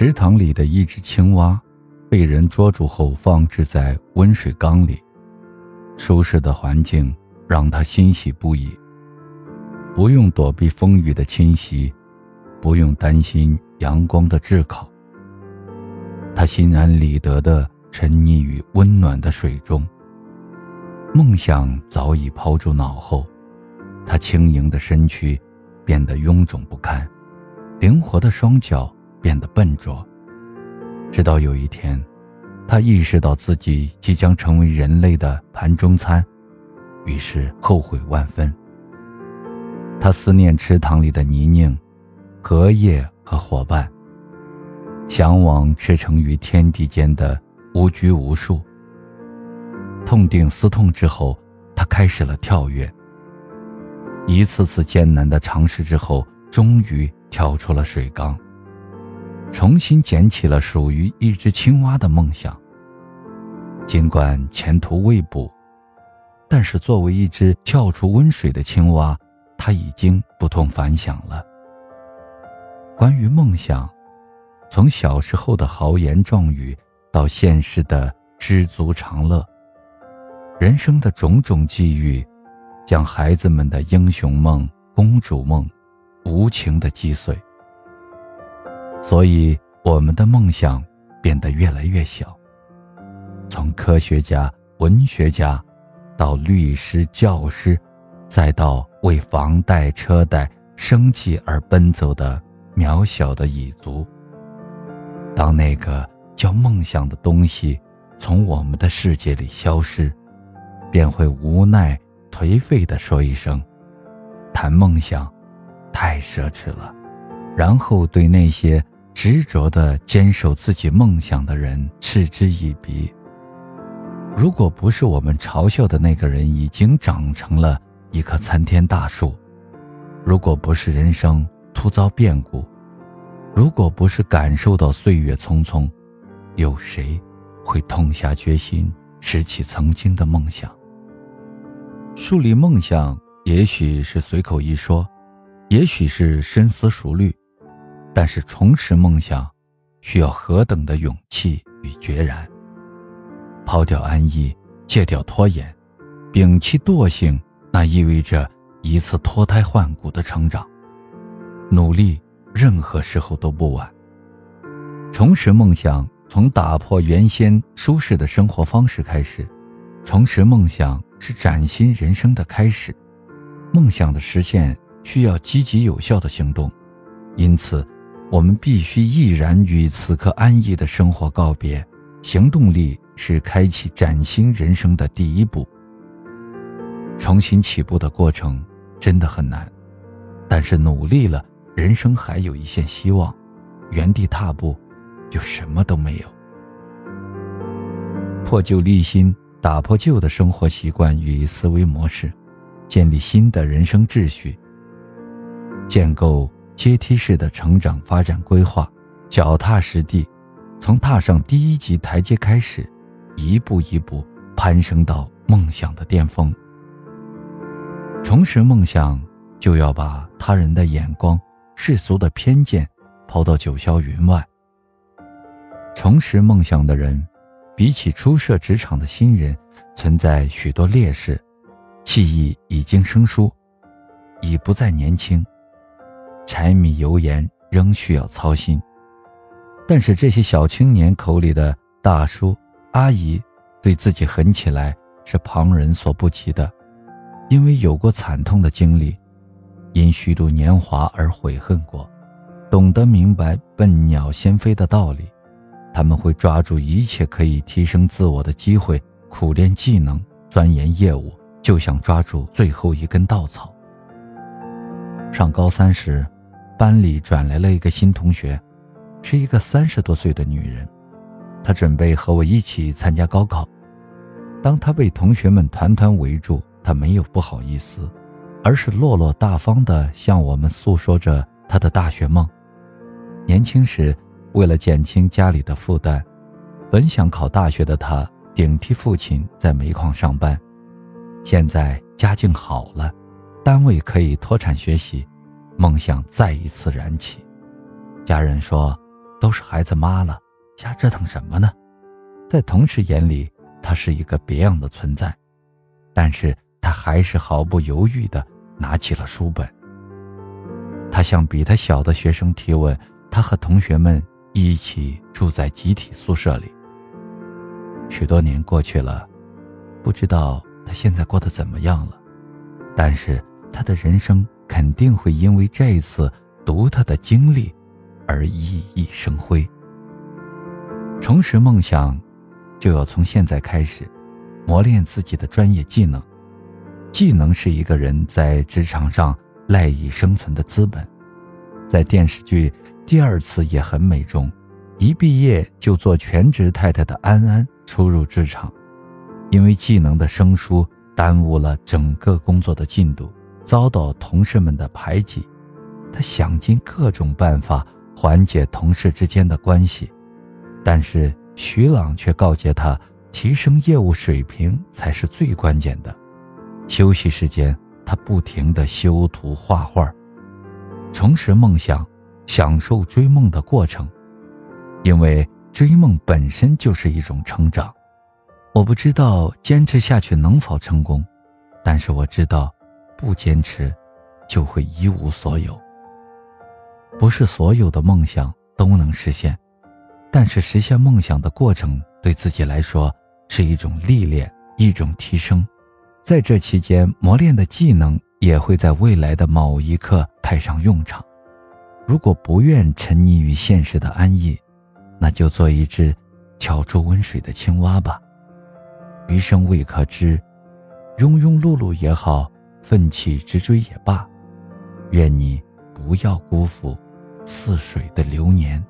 池塘里的一只青蛙，被人捉住后放置在温水缸里，舒适的环境让他欣喜不已。不用躲避风雨的侵袭，不用担心阳光的炙烤。他心安理得地沉溺于温暖的水中。梦想早已抛诸脑后，他轻盈的身躯变得臃肿不堪，灵活的双脚变得笨拙。直到有一天，他意识到自己即将成为人类的盘中餐，于是后悔万分。他思念池塘里的泥泞、荷叶和伙伴，向往驰骋于天地间的无拘无束。痛定思痛之后，他开始了跳跃。一次次艰难的尝试之后，终于跳出了水缸，重新捡起了属于一只青蛙的梦想。尽管前途未卜，但是作为一只跳出温水的青蛙。他已经不同凡响了。关于梦想，从小时候的豪言壮语，到现实的知足常乐，人生的种种际遇，将孩子们的英雄梦、公主梦，无情的击碎。所以，我们的梦想变得越来越小。从科学家、文学家，到律师、教师。再到为房贷、车贷、生计而奔走的渺小的蚁族。当那个叫梦想的东西从我们的世界里消失，便会无奈、颓废地说一声：“谈梦想，太奢侈了。”然后对那些执着的坚守自己梦想的人嗤之以鼻。如果不是我们嘲笑的那个人已经长成了，一棵参天大树，如果不是人生突遭变故，如果不是感受到岁月匆匆，有谁会痛下决心拾起曾经的梦想？树立梦想，也许是随口一说，也许是深思熟虑，但是重拾梦想，需要何等的勇气与决然！抛掉安逸，戒掉拖延，摒弃惰性。那意味着一次脱胎换骨的成长，努力任何时候都不晚。重拾梦想，从打破原先舒适的生活方式开始。重拾梦想是崭新人生的开始。梦想的实现需要积极有效的行动，因此，我们必须毅然与此刻安逸的生活告别。行动力是开启崭新人生的第一步。重新起步的过程真的很难，但是努力了，人生还有一线希望。原地踏步，就什么都没有。破旧立新，打破旧的生活习惯与思维模式，建立新的人生秩序。建构阶梯式的成长发展规划，脚踏实地，从踏上第一级台阶开始，一步一步攀升到梦想的巅峰。重拾梦想，就要把他人的眼光、世俗的偏见抛到九霄云外。重拾梦想的人，比起初涉职场的新人，存在许多劣势，气意已经生疏，已不再年轻，柴米油盐仍需要操心。但是这些小青年口里的大叔、阿姨，对自己狠起来是旁人所不及的。因为有过惨痛的经历，因虚度年华而悔恨过，懂得明白笨鸟先飞的道理，他们会抓住一切可以提升自我的机会，苦练技能，钻研业务，就想抓住最后一根稻草。上高三时，班里转来了一个新同学，是一个三十多岁的女人，她准备和我一起参加高考。当她被同学们团团围住。她没有不好意思，而是落落大方地向我们诉说着她的大学梦。年轻时，为了减轻家里的负担，本想考大学的她顶替父亲在煤矿上班。现在家境好了，单位可以脱产学习，梦想再一次燃起。家人说，都是孩子妈了，瞎折腾什么呢？在同事眼里，他是一个别样的存在，但是他还是毫不犹豫地拿起了书本。他向比他小的学生提问，他和同学们一起住在集体宿舍里。许多年过去了，不知道他现在过得怎么样了，但是他的人生肯定会因为这一次独特的经历而熠熠生辉。重拾梦想，就要从现在开始，磨练自己的专业技能。技能是一个人在职场上赖以生存的资本。在电视剧《第二次也很美》中，一毕业就做全职太太的安安。初入职场，因为技能的生疏耽误了整个工作的进度，遭到同事们的排挤。他想尽各种办法缓解同事之间的关系，但是徐朗却告诫他，提升业务水平才是最关键的。休息时间，他不停地修图画画，重拾梦想，享受追梦的过程，因为。追梦本身就是一种成长，我不知道坚持下去能否成功，但是我知道，不坚持，就会一无所有。不是所有的梦想都能实现，但是实现梦想的过程对自己来说是一种历练，一种提升，在这期间磨练的技能也会在未来的某一刻派上用场。如果不愿沉溺于现实的安逸。那就做一只巧住温水的青蛙吧，余生未可知，庸庸碌碌也好，奋起直追也罢，愿你不要辜负似水的流年。